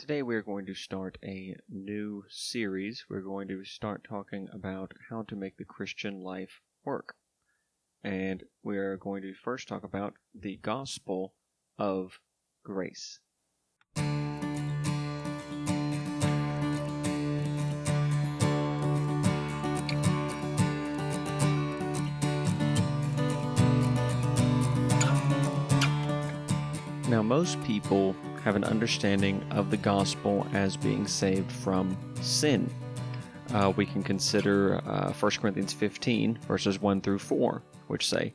Today we are going to start a new series. We're going to start talking about how to make the Christian life work. And we are going to first talk about the gospel of grace. Now, most people have an understanding of the gospel as being saved from sin. Uh, we can consider uh, 1 Corinthians 15, verses 1 through 4, which say,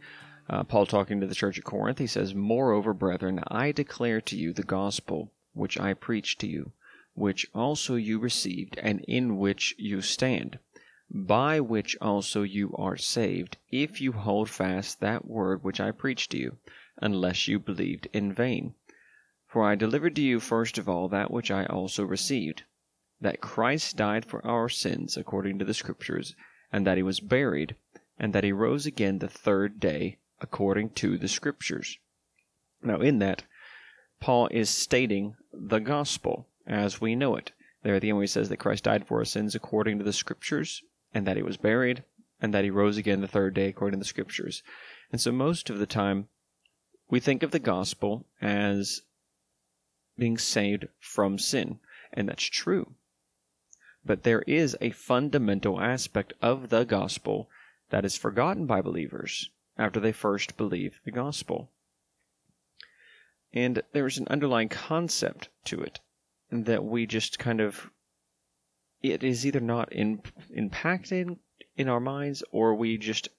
uh, Paul talking to the church at Corinth, he says, Moreover, brethren, I declare to you the gospel which I preached to you, which also you received, and in which you stand, by which also you are saved, if you hold fast that word which I preached to you, unless you believed in vain. For I delivered to you first of all that which I also received, that Christ died for our sins according to the Scriptures, and that he was buried, and that he rose again the third day according to the Scriptures. Now, in that, Paul is stating the gospel as we know it. There at the end, he says that Christ died for our sins according to the Scriptures, and that he was buried, and that he rose again the third day according to the Scriptures. And so, most of the time, we think of the gospel as being saved from sin, and that's true. But there is a fundamental aspect of the gospel that is forgotten by believers after they first believe the gospel. And there's an underlying concept to it that we just kind of it is either not in, impacted in our minds or we just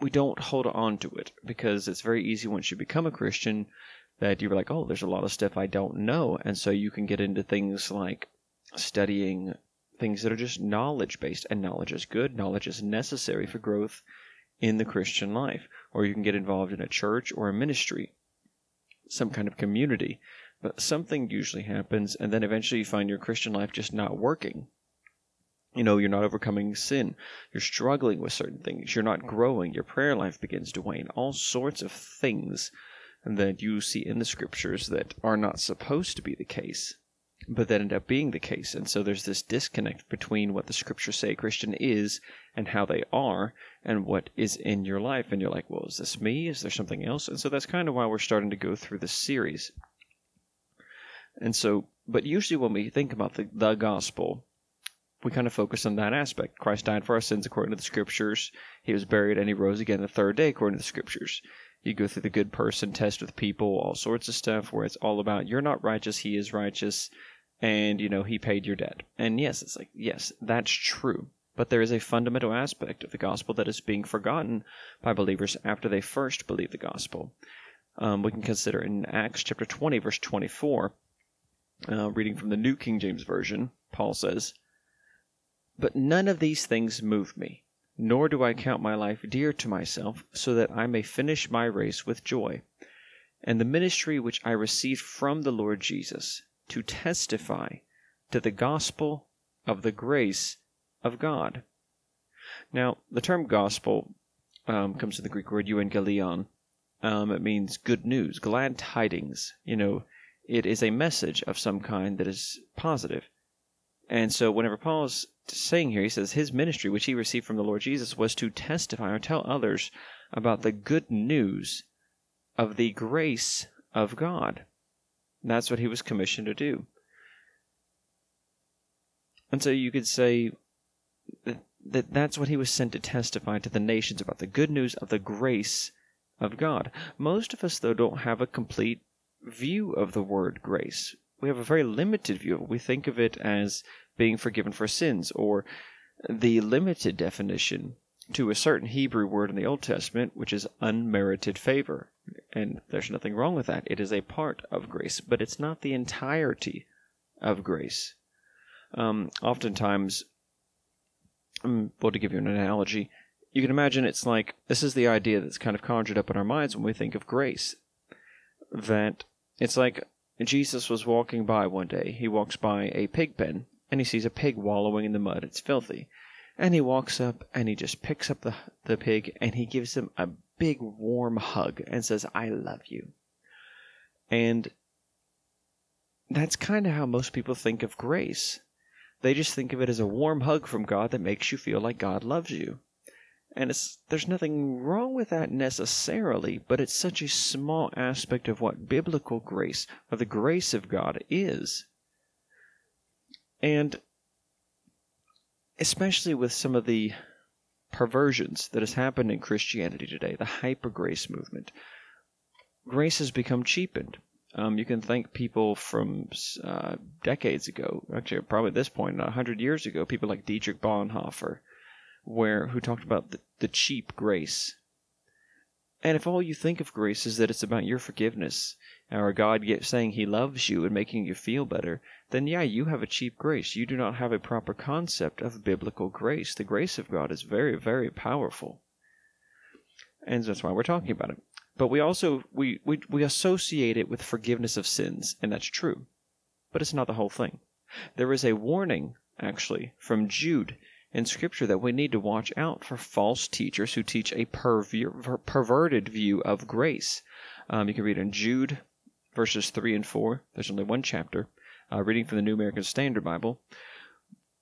we don't hold on to it because it's very easy once you become a Christian that you're like, oh, there's a lot of stuff I don't know. And so you can get into things like studying things that are just knowledge based. And knowledge is good, knowledge is necessary for growth in the Christian life. Or you can get involved in a church or a ministry, some kind of community. But something usually happens, and then eventually you find your Christian life just not working. You know, you're not overcoming sin. You're struggling with certain things. You're not growing. Your prayer life begins to wane. All sorts of things that you see in the scriptures that are not supposed to be the case, but that end up being the case. And so there's this disconnect between what the scriptures say a Christian is and how they are and what is in your life. And you're like, well, is this me? Is there something else? And so that's kind of why we're starting to go through this series. And so, but usually when we think about the, the gospel, we kind of focus on that aspect. Christ died for our sins according to the scriptures. He was buried and he rose again the third day according to the scriptures. You go through the good person test with people, all sorts of stuff where it's all about you're not righteous, he is righteous, and you know he paid your debt. And yes, it's like yes, that's true. But there is a fundamental aspect of the gospel that is being forgotten by believers after they first believe the gospel. Um, we can consider in Acts chapter 20, verse 24, uh, reading from the New King James Version, Paul says, But none of these things move me nor do I count my life dear to myself, so that I may finish my race with joy, and the ministry which I received from the Lord Jesus, to testify to the gospel of the grace of God. Now, the term gospel um, comes from the Greek word euangelion. Um, it means good news, glad tidings. You know, it is a message of some kind that is positive. And so, whenever Paul is saying here, he says his ministry, which he received from the Lord Jesus, was to testify or tell others about the good news of the grace of God. That's what he was commissioned to do. And so you could say that that's what he was sent to testify to the nations about the good news of the grace of God. Most of us, though, don't have a complete view of the word grace. We have a very limited view of it. We think of it as being forgiven for sins, or the limited definition to a certain Hebrew word in the Old Testament, which is unmerited favor. And there's nothing wrong with that. It is a part of grace, but it's not the entirety of grace. Um, oftentimes, um, well, to give you an analogy, you can imagine it's like this is the idea that's kind of conjured up in our minds when we think of grace. That it's like Jesus was walking by one day. He walks by a pig pen and he sees a pig wallowing in the mud. It's filthy. And he walks up and he just picks up the, the pig and he gives him a big warm hug and says, I love you. And that's kind of how most people think of grace. They just think of it as a warm hug from God that makes you feel like God loves you. And it's there's nothing wrong with that necessarily, but it's such a small aspect of what biblical grace, of the grace of God is. And especially with some of the perversions that has happened in Christianity today, the hyper grace movement, grace has become cheapened. Um, you can thank people from uh, decades ago, actually probably at this point, a hundred years ago, people like Dietrich Bonhoeffer, where who talked about the, the cheap grace. And if all you think of grace is that it's about your forgiveness, or God saying He loves you and making you feel better, then yeah, you have a cheap grace. You do not have a proper concept of biblical grace. The grace of God is very, very powerful. And that's why we're talking about it. But we also we, we, we associate it with forgiveness of sins, and that's true. But it's not the whole thing. There is a warning, actually, from Jude in Scripture that we need to watch out for false teachers who teach a perver- perverted view of grace. Um, you can read in Jude verses 3 and 4. There's only one chapter. Uh, reading from the New American Standard Bible,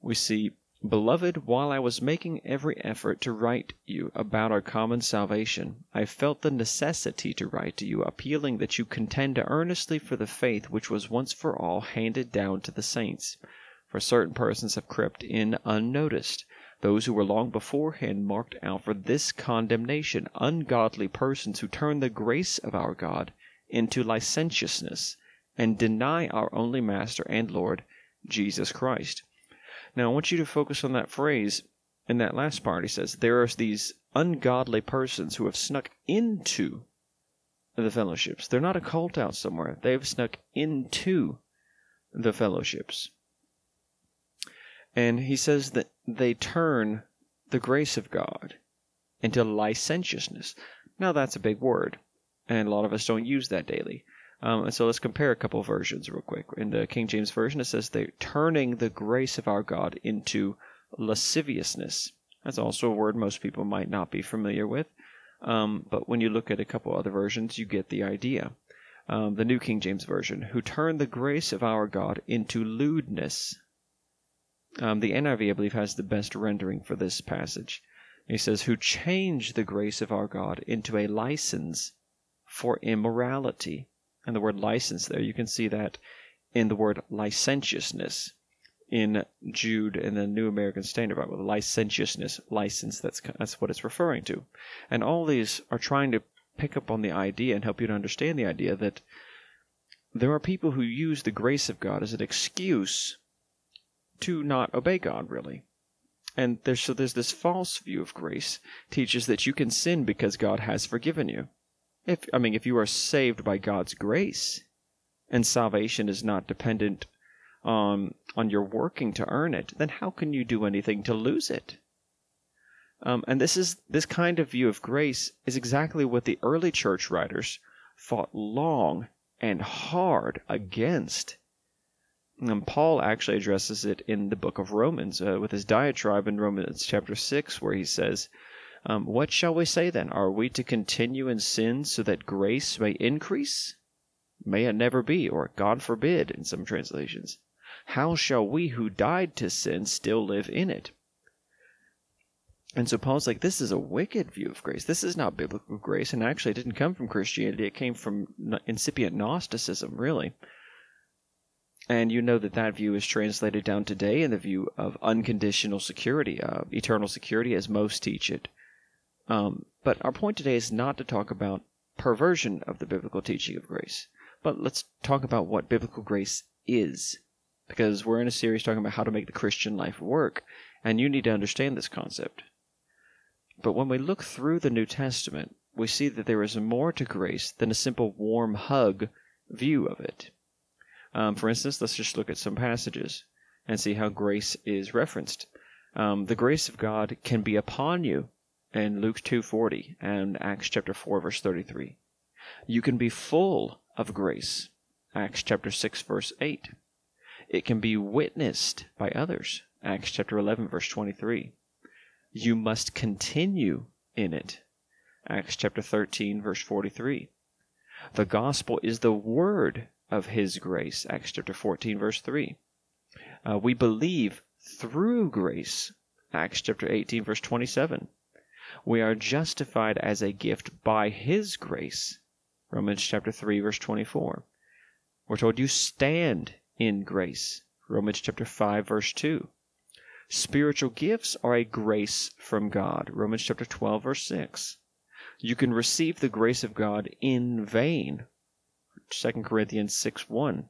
we see, Beloved, while I was making every effort to write you about our common salvation, I felt the necessity to write to you, appealing that you contend earnestly for the faith which was once for all handed down to the saints for certain persons have crept in unnoticed, those who were long beforehand marked out for this condemnation, ungodly persons who turn the grace of our God into licentiousness, and deny our only Master and Lord, Jesus Christ. Now I want you to focus on that phrase in that last part. He says, There are these ungodly persons who have snuck into the fellowships. They're not a cult out somewhere. They've snuck into the fellowships. And he says that they turn the grace of God into licentiousness. Now, that's a big word, and a lot of us don't use that daily. Um, and so let's compare a couple versions real quick. In the King James Version, it says they're turning the grace of our God into lasciviousness. That's also a word most people might not be familiar with. Um, but when you look at a couple other versions, you get the idea. Um, the New King James Version, who turn the grace of our God into lewdness. Um, the NIV, I believe, has the best rendering for this passage. He says, Who change the grace of our God into a license for immorality. And the word license there, you can see that in the word licentiousness in Jude in the New American Standard Bible. Licentiousness, license, that's, that's what it's referring to. And all these are trying to pick up on the idea and help you to understand the idea that there are people who use the grace of God as an excuse to not obey God, really. And there's so there's this false view of grace teaches that you can sin because God has forgiven you. If I mean if you are saved by God's grace and salvation is not dependent on on your working to earn it, then how can you do anything to lose it? Um, and this is this kind of view of grace is exactly what the early church writers fought long and hard against. And Paul actually addresses it in the book of Romans uh, with his diatribe in Romans chapter 6, where he says, um, What shall we say then? Are we to continue in sin so that grace may increase? May it never be, or God forbid, in some translations. How shall we who died to sin still live in it? And so Paul's like, this is a wicked view of grace. This is not biblical grace. And actually, it didn't come from Christianity. It came from incipient Gnosticism, really. And you know that that view is translated down today in the view of unconditional security, uh, eternal security, as most teach it. Um, but our point today is not to talk about perversion of the biblical teaching of grace, but let's talk about what biblical grace is. Because we're in a series talking about how to make the Christian life work, and you need to understand this concept. But when we look through the New Testament, we see that there is more to grace than a simple warm hug view of it. Um, for instance, let's just look at some passages and see how grace is referenced. Um, the grace of God can be upon you in Luke 2:40 and Acts chapter 4 verse 33. You can be full of grace. Acts chapter 6 verse 8. It can be witnessed by others. Acts chapter 11 verse 23. You must continue in it. Acts chapter 13 verse 43. The gospel is the word of His grace. Acts chapter 14, verse 3. Uh, we believe through grace. Acts chapter 18, verse 27. We are justified as a gift by His grace. Romans chapter 3, verse 24. We're told you stand in grace. Romans chapter 5, verse 2. Spiritual gifts are a grace from God. Romans chapter 12, verse 6. You can receive the grace of God in vain. 2 Corinthians 6, 1.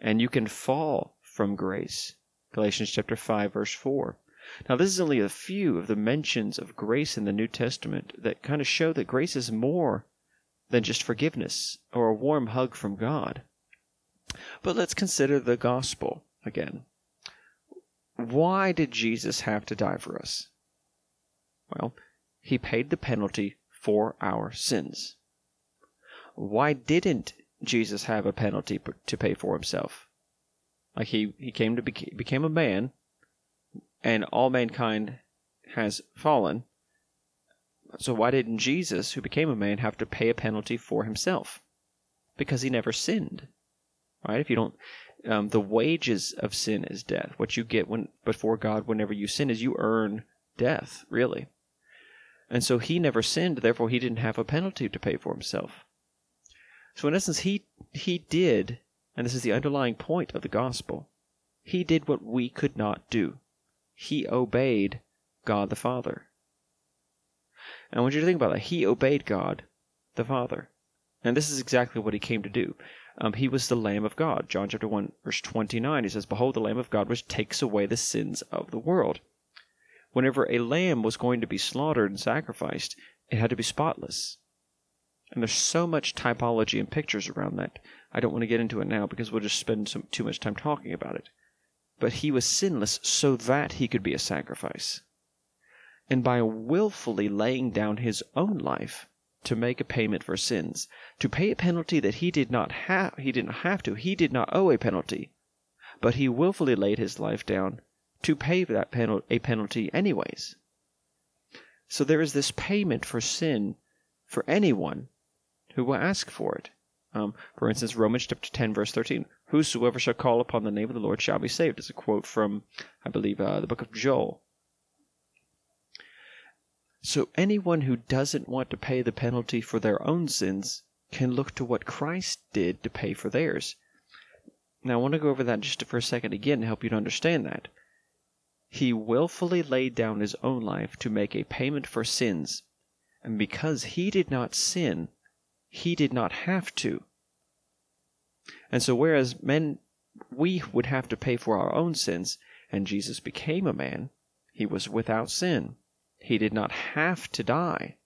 And you can fall from grace. Galatians chapter 5, verse 4. Now, this is only a few of the mentions of grace in the New Testament that kind of show that grace is more than just forgiveness or a warm hug from God. But let's consider the gospel again. Why did Jesus have to die for us? Well, he paid the penalty for our sins. Why didn't Jesus have a penalty to pay for himself? Like he, he came to be, became a man, and all mankind has fallen. So why didn't Jesus, who became a man, have to pay a penalty for himself? Because he never sinned. Right? If you don't um, the wages of sin is death. What you get when before God whenever you sin is you earn death, really. And so he never sinned, therefore he didn't have a penalty to pay for himself. So in essence he he did, and this is the underlying point of the gospel, he did what we could not do. He obeyed God the Father. And I want you to think about that. He obeyed God the Father. And this is exactly what he came to do. Um, he was the Lamb of God. John chapter 1, verse 29, he says, Behold, the Lamb of God which takes away the sins of the world. Whenever a lamb was going to be slaughtered and sacrificed, it had to be spotless. And there's so much typology and pictures around that. I don't want to get into it now because we'll just spend some, too much time talking about it. But he was sinless so that he could be a sacrifice. And by willfully laying down his own life, to make a payment for sins, to pay a penalty that he did not have he didn't have to, he did not owe a penalty, but he willfully laid his life down to pay that penal- a penalty anyways. So there is this payment for sin for anyone who will ask for it. Um, for instance, Romans chapter 10, verse 13, Whosoever shall call upon the name of the Lord shall be saved, is a quote from, I believe, uh, the book of Joel. So anyone who doesn't want to pay the penalty for their own sins can look to what Christ did to pay for theirs. Now, I want to go over that just for a second again to help you to understand that. He willfully laid down his own life to make a payment for sins, and because he did not sin, he did not have to. And so, whereas men, we would have to pay for our own sins, and Jesus became a man, he was without sin. He did not have to die.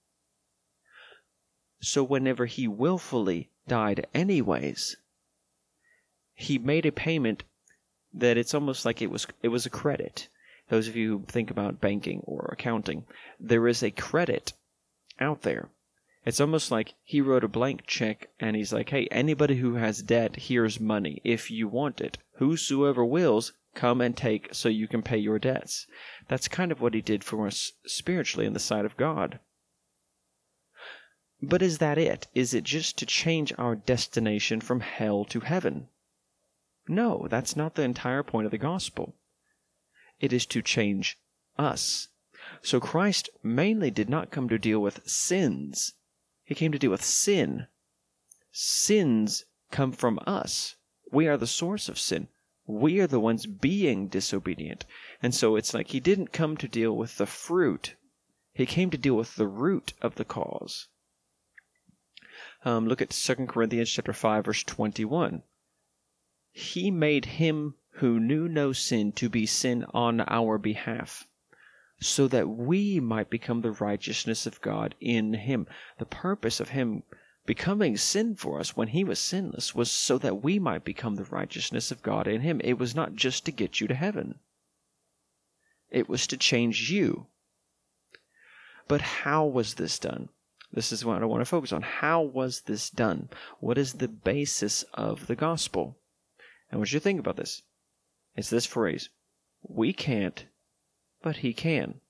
So whenever he willfully died anyways, he made a payment that it's almost like it was it was a credit. Those of you who think about banking or accounting, there is a credit out there. It's almost like he wrote a blank check and he's like, "Hey, anybody who has debt, here's money if you want it. Whosoever wills, come and take so you can pay your debts." That's kind of what he did for us spiritually in the sight of God. But is that it? Is it just to change our destination from hell to heaven? No, that's not the entire point of the gospel. It is to change us. So Christ mainly did not come to deal with sins. He came to deal with sin. Sins come from us. We are the source of sin. We are the ones being disobedient. And so it's like he didn't come to deal with the fruit, he came to deal with the root of the cause. Um, look at 2 Corinthians chapter 5 verse 21. He made him who knew no sin to be sin on our behalf, so that we might become the righteousness of God in him. The purpose of him becoming sin for us when he was sinless was so that we might become the righteousness of God in him. It was not just to get you to heaven, it was to change you. But how was this done? This is what I want to focus on. How was this done? What is the basis of the gospel? And what you think about this? It's this phrase We can't, but he can.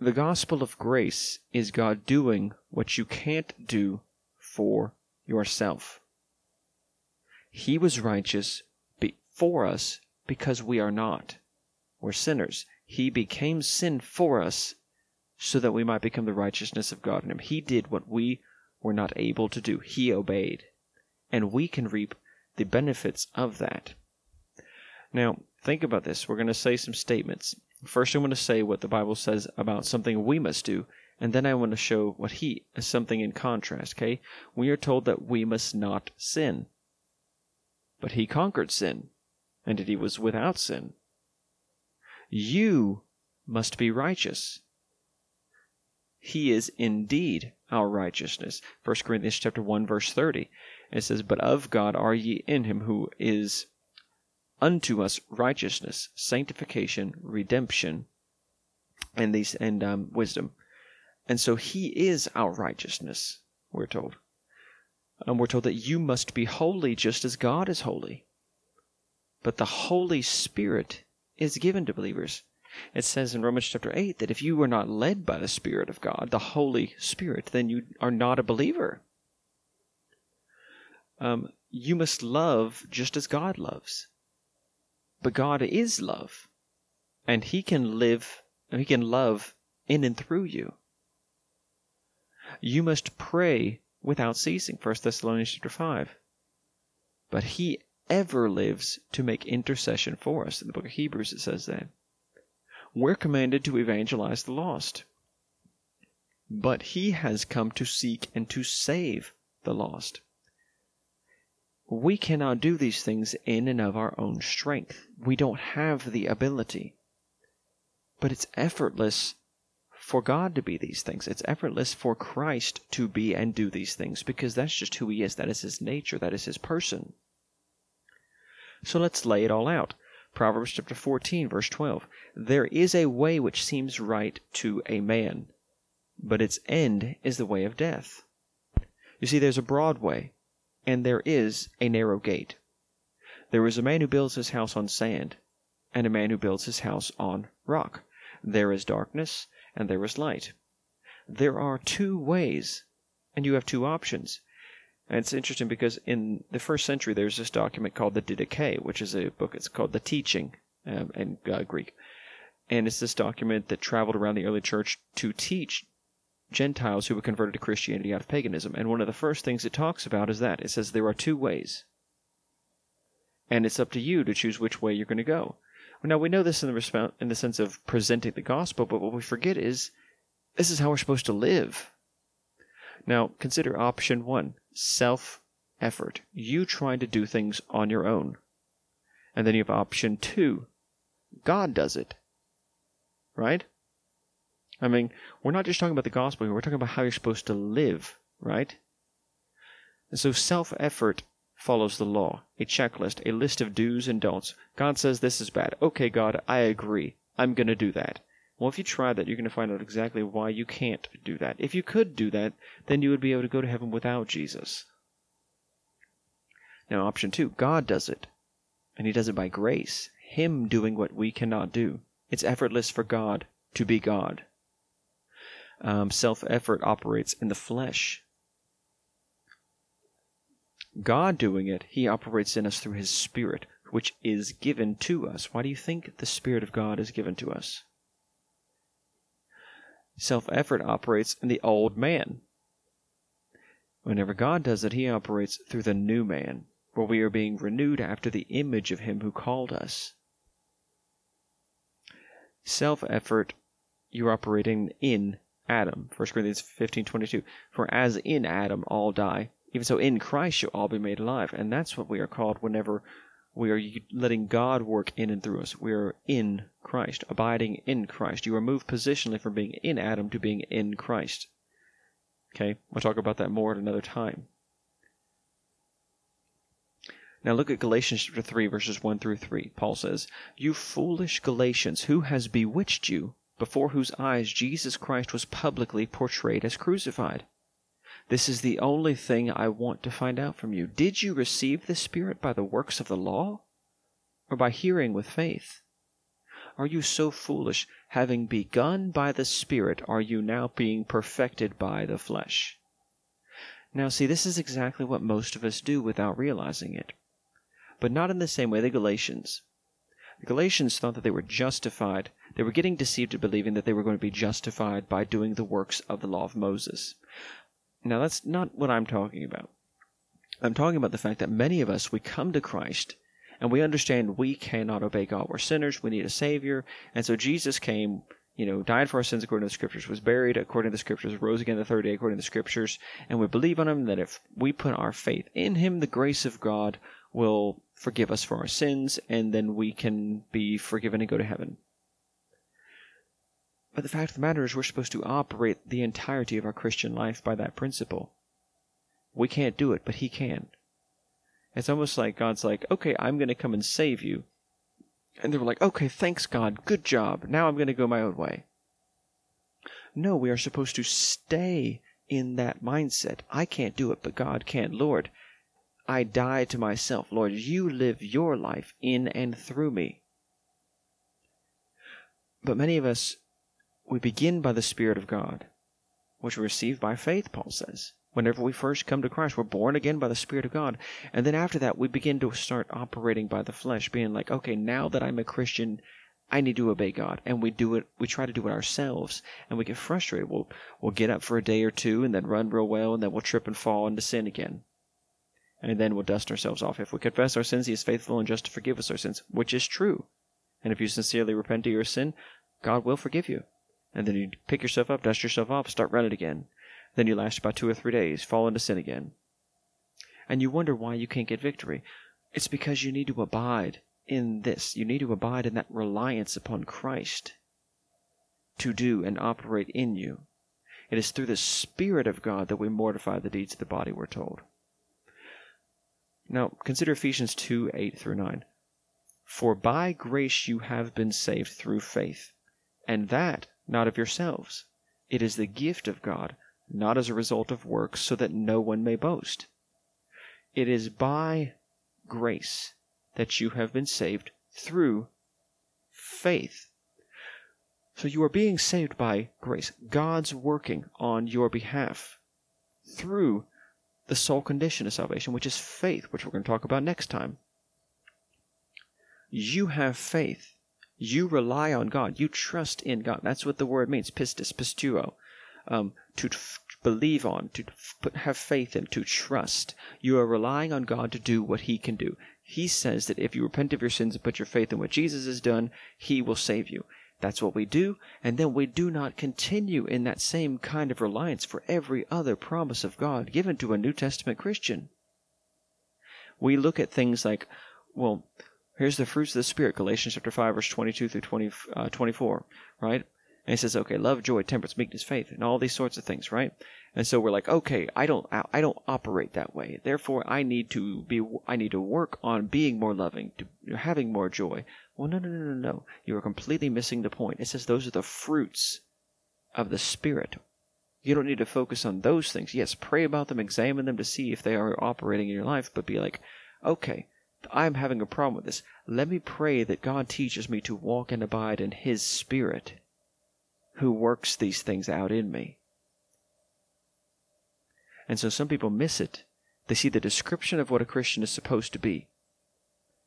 The gospel of grace is God doing what you can't do for yourself. He was righteous for us because we are not. We're sinners. He became sin for us so that we might become the righteousness of God in him. He did what we were not able to do. He obeyed. And we can reap the benefits of that. Now, think about this. We're going to say some statements. First, I'm going to say what the Bible says about something we must do, and then I want to show what he is something in contrast, okay? We are told that we must not sin. But he conquered sin, and that he was without sin. You must be righteous. He is indeed our righteousness. 1 Corinthians chapter 1 verse 30. It says, "But of God are ye in him who is unto us righteousness, sanctification, redemption, and these and um, wisdom." And so he is our righteousness, we're told. And we're told that you must be holy just as God is holy. But the Holy Spirit is given to believers. It says in Romans chapter 8 that if you are not led by the Spirit of God, the Holy Spirit, then you are not a believer. Um, you must love just as God loves. But God is love, and He can live, He can love in and through you. You must pray without ceasing, 1 Thessalonians chapter 5. But He ever lives to make intercession for us. In the book of Hebrews, it says that we're commanded to evangelize the lost. But he has come to seek and to save the lost. We cannot do these things in and of our own strength. We don't have the ability. But it's effortless for God to be these things. It's effortless for Christ to be and do these things because that's just who he is. That is his nature. That is his person. So let's lay it all out. Proverbs chapter 14, verse 12. There is a way which seems right to a man, but its end is the way of death. You see, there's a broad way, and there is a narrow gate. There is a man who builds his house on sand, and a man who builds his house on rock. There is darkness, and there is light. There are two ways, and you have two options. And it's interesting because in the first century, there's this document called the Didache, which is a book. It's called the Teaching um, in uh, Greek, and it's this document that traveled around the early church to teach Gentiles who were converted to Christianity out of paganism. And one of the first things it talks about is that it says there are two ways, and it's up to you to choose which way you're going to go. Now we know this in the resp- in the sense of presenting the gospel, but what we forget is this is how we're supposed to live. Now consider option one self effort. You trying to do things on your own. And then you have option two God does it. Right? I mean, we're not just talking about the gospel here, we're talking about how you're supposed to live, right? And so self effort follows the law, a checklist, a list of do's and don'ts. God says this is bad. Okay, God, I agree. I'm going to do that. Well, if you try that, you're going to find out exactly why you can't do that. If you could do that, then you would be able to go to heaven without Jesus. Now, option two God does it, and He does it by grace, Him doing what we cannot do. It's effortless for God to be God. Um, Self effort operates in the flesh. God doing it, He operates in us through His Spirit, which is given to us. Why do you think the Spirit of God is given to us? Self effort operates in the old man. Whenever God does it, He operates through the new man, where we are being renewed after the image of Him who called us. Self effort, you're operating in Adam. 1 Corinthians 15:22. For as in Adam all die, even so in Christ shall all be made alive. And that's what we are called whenever we are letting God work in and through us. We are in Christ, abiding in Christ. You are moved positionally from being in Adam to being in Christ. Okay, we'll talk about that more at another time. Now look at Galatians chapter 3, verses 1 through 3. Paul says, You foolish Galatians, who has bewitched you, before whose eyes Jesus Christ was publicly portrayed as crucified? This is the only thing I want to find out from you. Did you receive the Spirit by the works of the law, or by hearing with faith? Are you so foolish? Having begun by the Spirit, are you now being perfected by the flesh? Now, see, this is exactly what most of us do without realizing it. But not in the same way the Galatians. The Galatians thought that they were justified. They were getting deceived into believing that they were going to be justified by doing the works of the law of Moses. Now, that's not what I'm talking about. I'm talking about the fact that many of us, we come to Christ and we understand we cannot obey God. We're sinners. We need a Savior. And so Jesus came, you know, died for our sins according to the Scriptures, was buried according to the Scriptures, rose again the third day according to the Scriptures. And we believe on Him that if we put our faith in Him, the grace of God will forgive us for our sins, and then we can be forgiven and go to heaven. But the fact of the matter is, we're supposed to operate the entirety of our Christian life by that principle. We can't do it, but He can. It's almost like God's like, okay, I'm going to come and save you. And they were like, okay, thanks, God. Good job. Now I'm going to go my own way. No, we are supposed to stay in that mindset. I can't do it, but God can. Lord, I die to myself. Lord, you live your life in and through me. But many of us, we begin by the Spirit of God, which we receive by faith, Paul says. Whenever we first come to Christ, we're born again by the Spirit of God. And then after that, we begin to start operating by the flesh, being like, okay, now that I'm a Christian, I need to obey God. And we do it, we try to do it ourselves, and we get frustrated. We'll, we'll get up for a day or two and then run real well, and then we'll trip and fall into sin again. And then we'll dust ourselves off. If we confess our sins, He is faithful and just to forgive us our sins, which is true. And if you sincerely repent of your sin, God will forgive you. And then you pick yourself up, dust yourself off, start running again. Then you last about two or three days, fall into sin again. And you wonder why you can't get victory. It's because you need to abide in this. You need to abide in that reliance upon Christ to do and operate in you. It is through the Spirit of God that we mortify the deeds of the body, we're told. Now, consider Ephesians 2 8 through 9. For by grace you have been saved through faith, and that not of yourselves. It is the gift of God not as a result of works, so that no one may boast. It is by grace that you have been saved through faith. So you are being saved by grace. God's working on your behalf through the sole condition of salvation, which is faith, which we're going to talk about next time. You have faith. You rely on God. You trust in God. That's what the word means. Pistis, pisteuo um, to believe on, to have faith in, to trust. You are relying on God to do what He can do. He says that if you repent of your sins and put your faith in what Jesus has done, He will save you. That's what we do, and then we do not continue in that same kind of reliance for every other promise of God given to a New Testament Christian. We look at things like, well, here's the fruits of the Spirit, Galatians chapter 5, verse 22 through 20, uh, 24, right? And he says, okay, love, joy, temperance, meekness, faith, and all these sorts of things, right? And so we're like, okay, I don't, I don't operate that way. Therefore, I need to be, I need to work on being more loving, to having more joy. Well, no, no, no, no, no. You are completely missing the point. It says those are the fruits of the Spirit. You don't need to focus on those things. Yes, pray about them, examine them to see if they are operating in your life, but be like, okay, I'm having a problem with this. Let me pray that God teaches me to walk and abide in His Spirit who works these things out in me. And so some people miss it. They see the description of what a Christian is supposed to be.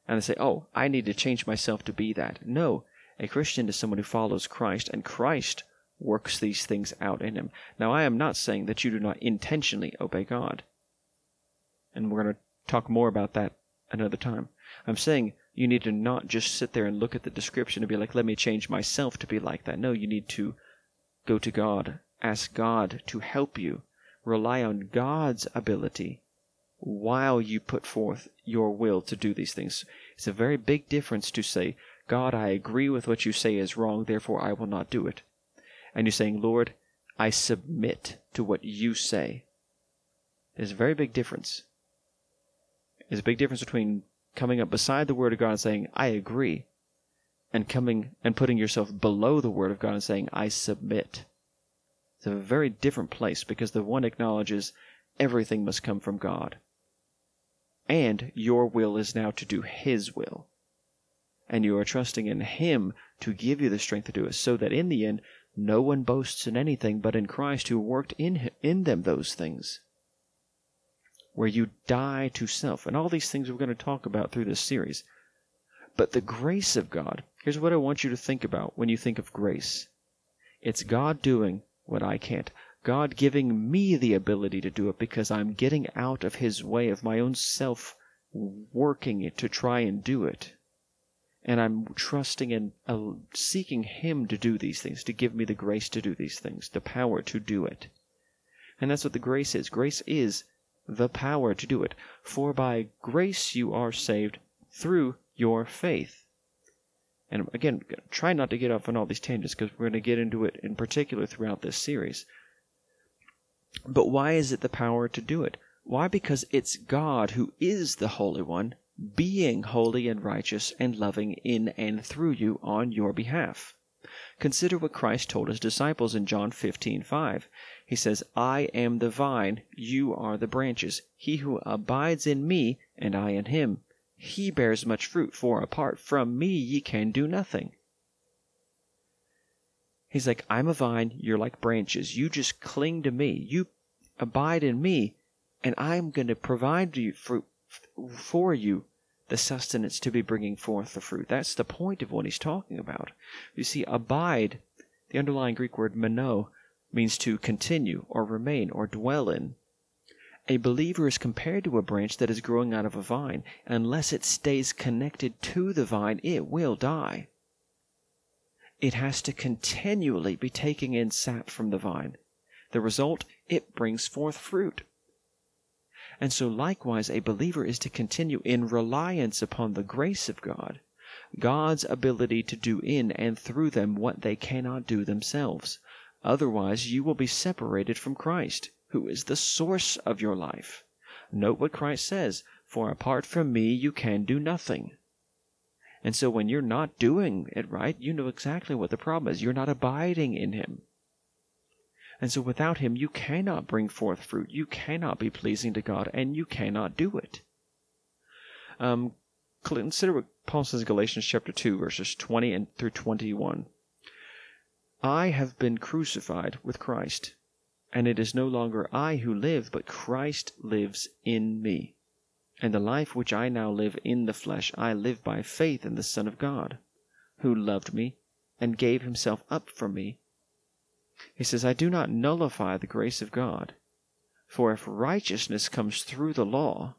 And they say, oh, I need to change myself to be that. No, a Christian is someone who follows Christ, and Christ works these things out in him. Now, I am not saying that you do not intentionally obey God. And we're going to talk more about that another time. I'm saying you need to not just sit there and look at the description and be like, let me change myself to be like that. No, you need to go to God, ask God to help you, rely on God's ability while you put forth your will to do these things. It's a very big difference to say, God, I agree with what you say is wrong, therefore I will not do it. And you're saying, Lord, I submit to what you say. There's a very big difference. There's a big difference between coming up beside the Word of God and saying, I agree, and coming and putting yourself below the Word of God and saying, I submit. It's a very different place because the one acknowledges everything must come from God. And your will is now to do His will. And you are trusting in Him to give you the strength to do it, so that in the end, no one boasts in anything but in Christ who worked in, in them those things. where you die to self. And all these things we're going to talk about through this series. But the grace of God, here's what I want you to think about when you think of grace it's God doing what I can't. God giving me the ability to do it because I'm getting out of His way of my own self working to try and do it. And I'm trusting and uh, seeking Him to do these things, to give me the grace to do these things, the power to do it. And that's what the grace is. Grace is the power to do it. For by grace you are saved through your faith. And again, try not to get off on all these tangents because we're going to get into it in particular throughout this series. But why is it the power to do it? Why? Because it's God who is the Holy One, being holy and righteous and loving in and through you on your behalf. Consider what Christ told his disciples in John 15:5. He says, "I am the vine, you are the branches. He who abides in me and I in him, he bears much fruit, for apart from me ye can do nothing." He's like, I'm a vine, you're like branches. You just cling to me. You abide in me, and I'm going to provide you fruit for you the sustenance to be bringing forth the fruit. That's the point of what he's talking about. You see, abide, the underlying Greek word meno, means to continue or remain or dwell in. A believer is compared to a branch that is growing out of a vine. Unless it stays connected to the vine, it will die. It has to continually be taking in sap from the vine. The result, it brings forth fruit. And so, likewise, a believer is to continue in reliance upon the grace of God, God's ability to do in and through them what they cannot do themselves. Otherwise, you will be separated from Christ who is the source of your life. Note what Christ says For apart from me, you can do nothing. And so when you're not doing it right, you know exactly what the problem is. You're not abiding in Him. And so without Him, you cannot bring forth fruit. You cannot be pleasing to God, and you cannot do it. Um, consider what Paul says in Galatians chapter 2, verses 20 and through 21. I have been crucified with Christ and it is no longer I who live, but Christ lives in me. And the life which I now live in the flesh, I live by faith in the Son of God, who loved me and gave himself up for me. He says, I do not nullify the grace of God. For if righteousness comes through the law,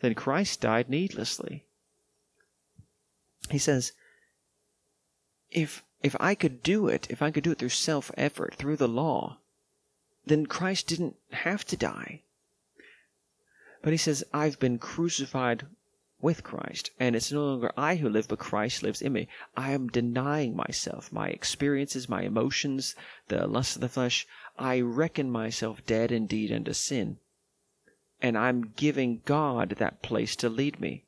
then Christ died needlessly. He says, if if I could do it, if I could do it through self effort, through the law, then Christ didn't have to die. But he says, I've been crucified with Christ, and it's no longer I who live, but Christ lives in me. I am denying myself, my experiences, my emotions, the lust of the flesh. I reckon myself dead indeed unto sin. And I'm giving God that place to lead me.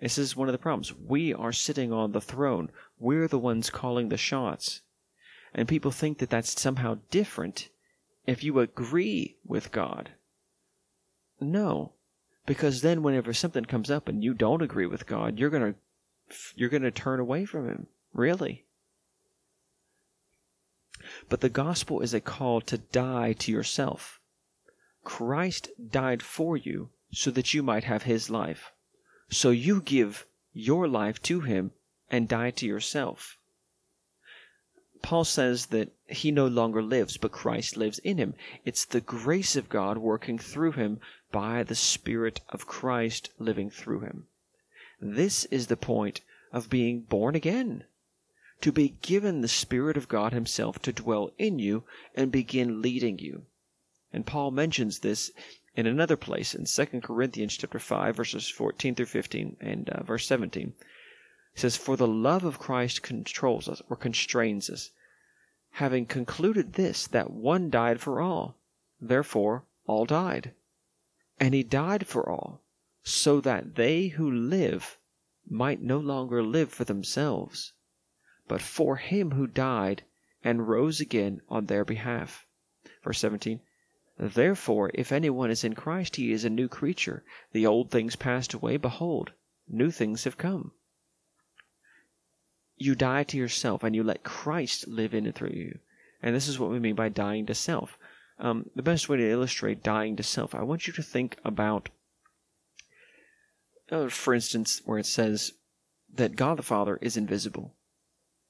This is one of the problems. We are sitting on the throne. We're the ones calling the shots. And people think that that's somehow different if you agree with God. No, because then whenever something comes up and you don't agree with God, you're to you're to turn away from him. Really. But the gospel is a call to die to yourself. Christ died for you so that you might have his life. So you give your life to him and die to yourself. Paul says that he no longer lives, but Christ lives in him. It's the grace of God working through him by the Spirit of Christ living through him. This is the point of being born again. To be given the Spirit of God Himself to dwell in you and begin leading you. And Paul mentions this in another place in 2 Corinthians chapter 5 verses 14 through 15 and uh, verse 17. Says, For the love of Christ controls us or constrains us, having concluded this, that one died for all. Therefore all died. And he died for all, so that they who live might no longer live for themselves, but for him who died and rose again on their behalf. Verse 17. Therefore, if anyone is in Christ, he is a new creature. The old things passed away. Behold, new things have come you die to yourself and you let Christ live in and through you. And this is what we mean by dying to self. Um, the best way to illustrate dying to self, I want you to think about, uh, for instance, where it says that God the Father is invisible,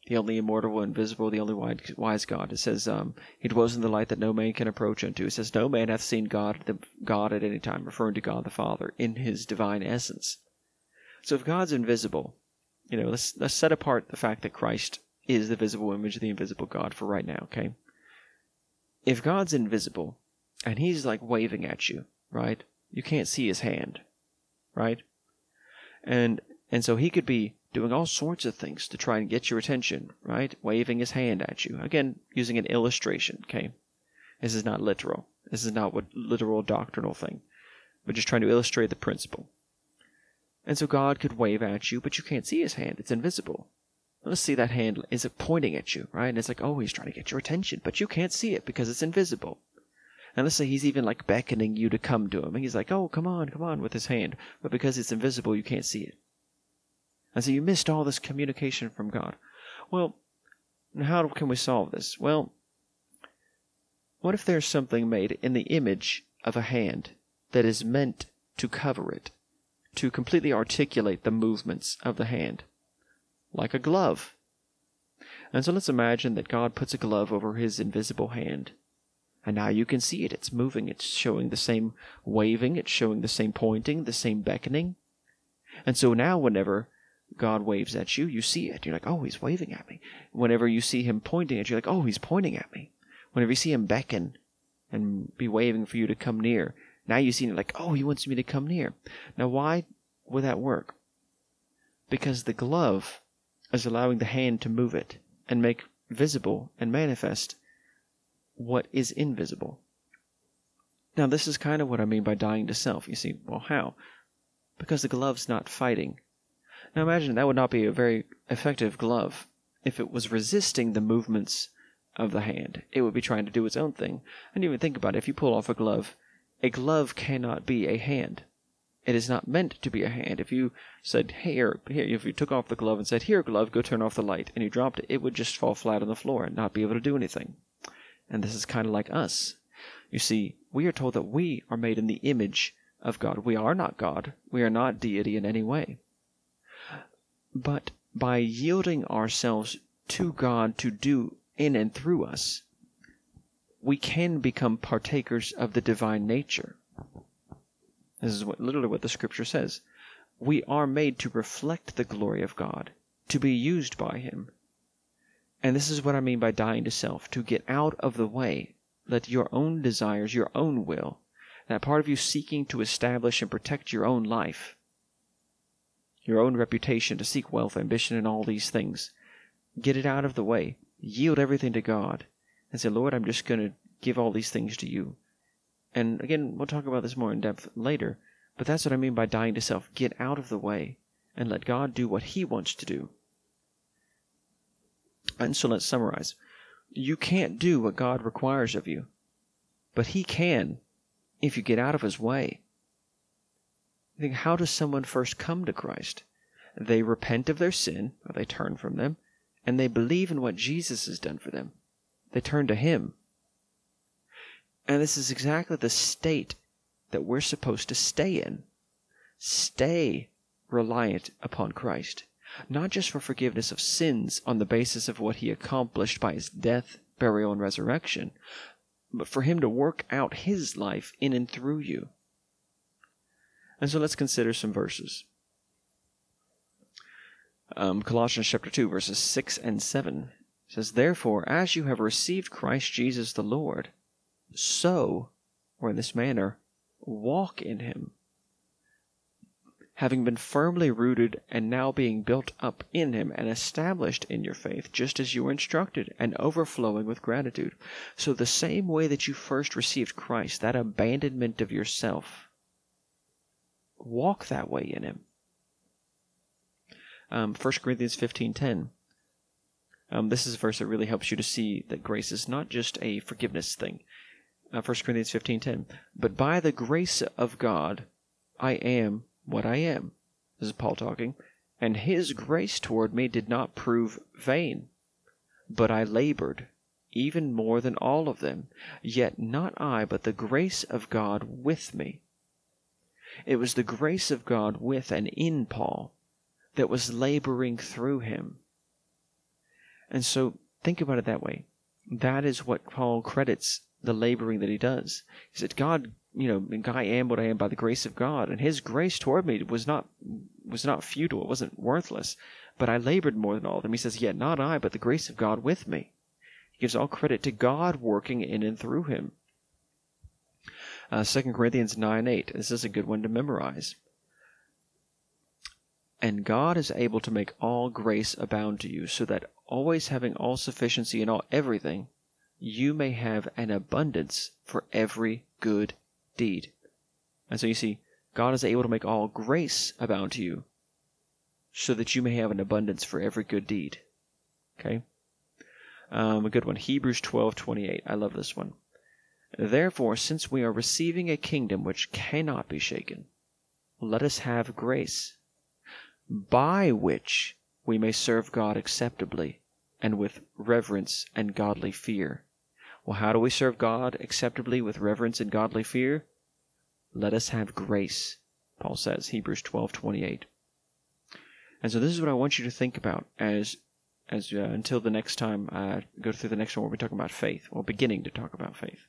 the only immortal, invisible, the only wise God. It says um, He dwells in the light that no man can approach unto. It says no man hath seen God, the God at any time, referring to God the Father in His divine essence. So if God's invisible, you know, let's let's set apart the fact that Christ is the visible image of the invisible God for right now, okay? If God's invisible and he's like waving at you, right? You can't see his hand, right? And and so he could be doing all sorts of things to try and get your attention, right? Waving his hand at you. Again, using an illustration, okay? This is not literal. This is not what literal doctrinal thing, but just trying to illustrate the principle. And so God could wave at you, but you can't see his hand. It's invisible. Let's see that hand is it pointing at you, right? And it's like, oh, he's trying to get your attention, but you can't see it because it's invisible. And let's say he's even like beckoning you to come to him. And he's like, oh, come on, come on with his hand. But because it's invisible, you can't see it. And so you missed all this communication from God. Well, how can we solve this? Well, what if there's something made in the image of a hand that is meant to cover it, to completely articulate the movements of the hand? like a glove. And so let's imagine that God puts a glove over his invisible hand. And now you can see it. It's moving. It's showing the same waving. It's showing the same pointing, the same beckoning. And so now, whenever God waves at you, you see it. You're like, oh, he's waving at me. Whenever you see him pointing at you, you're like, oh, he's pointing at me. Whenever you see him beckon and be waving for you to come near, now you see it like, oh, he wants me to come near. Now, why would that work? Because the glove is allowing the hand to move it and make visible and manifest what is invisible. Now, this is kind of what I mean by dying to self. You see, well, how? Because the glove's not fighting. Now, imagine that would not be a very effective glove if it was resisting the movements of the hand. It would be trying to do its own thing. And even think about it if you pull off a glove, a glove cannot be a hand. It is not meant to be a hand. If you said, here, here, if you took off the glove and said, here, glove, go turn off the light, and you dropped it, it would just fall flat on the floor and not be able to do anything. And this is kind of like us. You see, we are told that we are made in the image of God. We are not God. We are not deity in any way. But by yielding ourselves to God to do in and through us, we can become partakers of the divine nature. This is what, literally what the scripture says. We are made to reflect the glory of God, to be used by Him. And this is what I mean by dying to self, to get out of the way. Let your own desires, your own will, that part of you seeking to establish and protect your own life, your own reputation, to seek wealth, ambition, and all these things, get it out of the way. Yield everything to God and say, Lord, I'm just going to give all these things to you. And again, we'll talk about this more in depth later, but that's what I mean by dying to self. Get out of the way and let God do what He wants to do. And so let's summarize. You can't do what God requires of you, but He can if you get out of His way. think, how does someone first come to Christ? They repent of their sin, or they turn from them, and they believe in what Jesus has done for them. They turn to Him. And this is exactly the state that we're supposed to stay in. Stay reliant upon Christ, not just for forgiveness of sins on the basis of what he accomplished by his death, burial, and resurrection, but for him to work out his life in and through you. And so let's consider some verses. Um, Colossians chapter 2, verses 6 and 7 says, Therefore, as you have received Christ Jesus the Lord, so, or in this manner, walk in him. Having been firmly rooted and now being built up in him and established in your faith, just as you were instructed, and overflowing with gratitude. So, the same way that you first received Christ, that abandonment of yourself, walk that way in him. Um, 1 Corinthians 15.10 um, this is a verse that really helps you to see that grace is not just a forgiveness thing uh, 1 Corinthians 15.10. But by the grace of God, I am what I am. This is Paul talking. And his grace toward me did not prove vain, but I labored, even more than all of them. Yet not I, but the grace of God with me. It was the grace of God with and in Paul that was laboring through him. And so think about it that way. That is what Paul credits the laboring that he does. He said, God, you know, I am what I am by the grace of God, and his grace toward me was not was not futile, it wasn't worthless, but I labored more than all of them. He says, Yet not I, but the grace of God with me. He gives all credit to God working in and through him. Uh, 2 Corinthians 9 8. This is a good one to memorize. And God is able to make all grace abound to you, so that always having all sufficiency in all everything, you may have an abundance for every good deed. And so you see, God is able to make all grace abound to you, so that you may have an abundance for every good deed. Okay? Um, a good one. Hebrews twelve twenty eight. I love this one. Therefore, since we are receiving a kingdom which cannot be shaken, let us have grace, by which we may serve God acceptably and with reverence and godly fear. Well, how do we serve God acceptably with reverence and godly fear? Let us have grace, Paul says, Hebrews 12:28. And so this is what I want you to think about as as uh, until the next time I go through the next one where we talk about faith, or beginning to talk about faith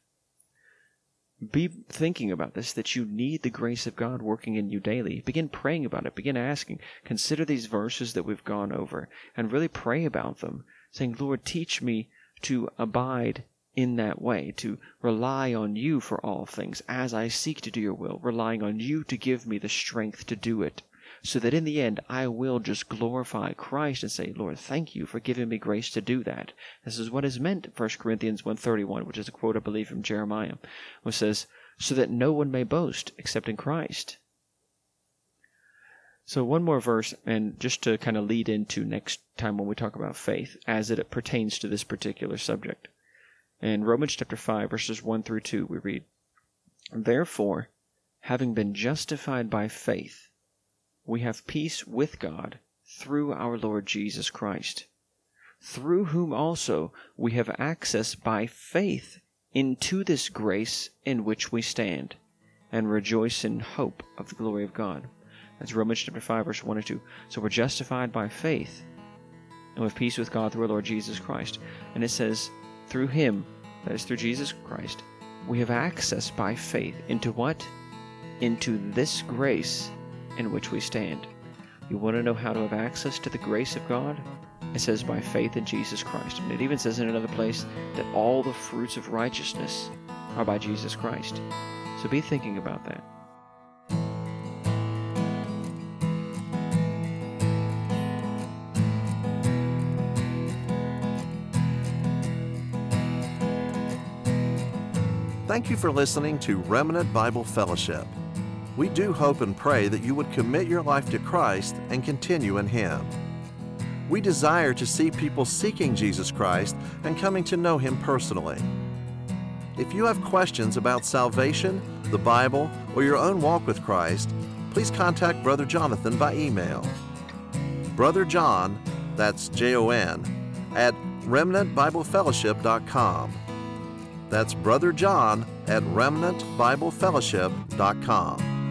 be thinking about this that you need the grace of God working in you daily. Begin praying about it. Begin asking. Consider these verses that we've gone over and really pray about them, saying, Lord, teach me to abide in that way, to rely on you for all things as I seek to do your will, relying on you to give me the strength to do it so that in the end I will just glorify Christ and say, Lord, thank you for giving me grace to do that. This is what is meant in 1 Corinthians 1.31, which is a quote, I believe, from Jeremiah, which says, so that no one may boast except in Christ. So one more verse, and just to kind of lead into next time when we talk about faith, as it pertains to this particular subject. In Romans chapter 5, verses 1 through 2, we read, Therefore, having been justified by faith, we have peace with God through our Lord Jesus Christ, through whom also we have access by faith into this grace in which we stand, and rejoice in hope of the glory of God. That's Romans chapter 5, verse 1 and 2. So we're justified by faith, and we have peace with God through our Lord Jesus Christ. And it says, through Him, that is through Jesus Christ, we have access by faith into what? Into this grace in which we stand. You want to know how to have access to the grace of God? It says by faith in Jesus Christ. And it even says in another place that all the fruits of righteousness are by Jesus Christ. So be thinking about that. Thank you for listening to Remnant Bible Fellowship. We do hope and pray that you would commit your life to Christ and continue in Him. We desire to see people seeking Jesus Christ and coming to know Him personally. If you have questions about salvation, the Bible, or your own walk with Christ, please contact Brother Jonathan by email. Brother John, that's J O N, at remnantbiblefellowship.com. That's Brother John at remnantbiblefellowship.com.